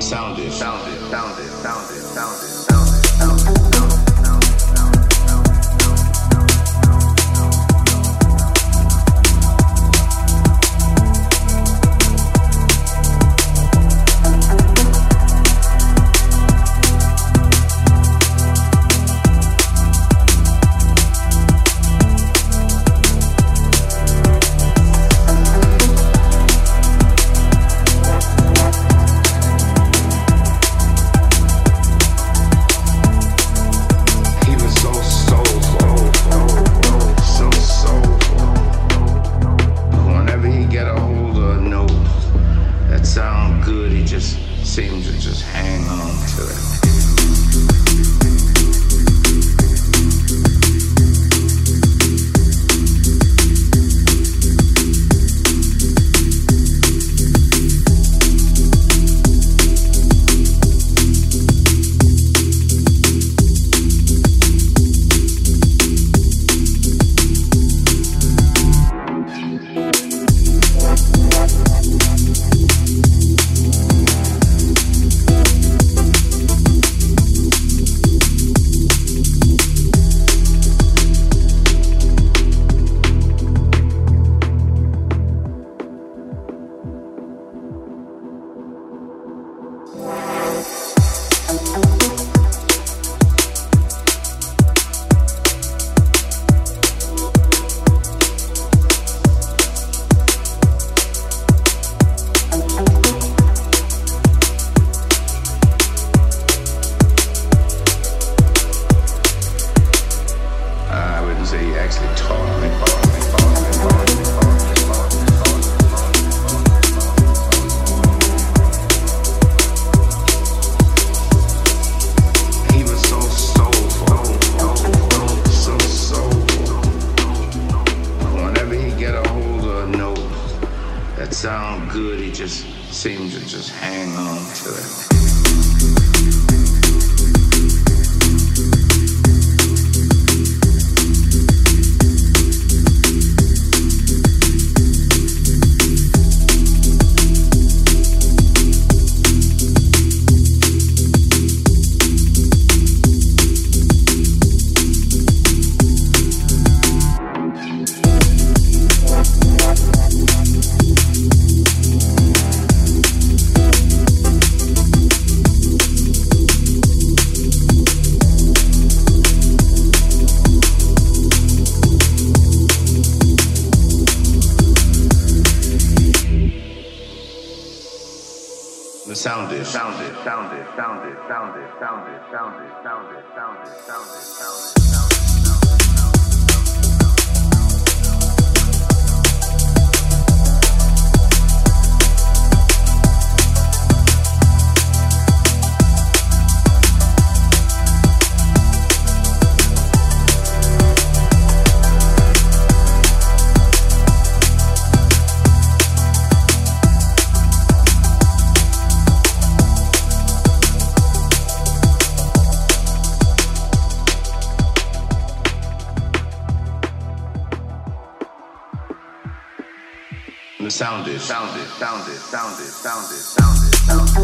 sound it, sound it, sound it, sound it, sound it. Seems to just hang on to it. sounded, sounded, sounded, sounded, sounded, sounded, sounded, sounded. Found it, Found it, Found it, Found it, Found it.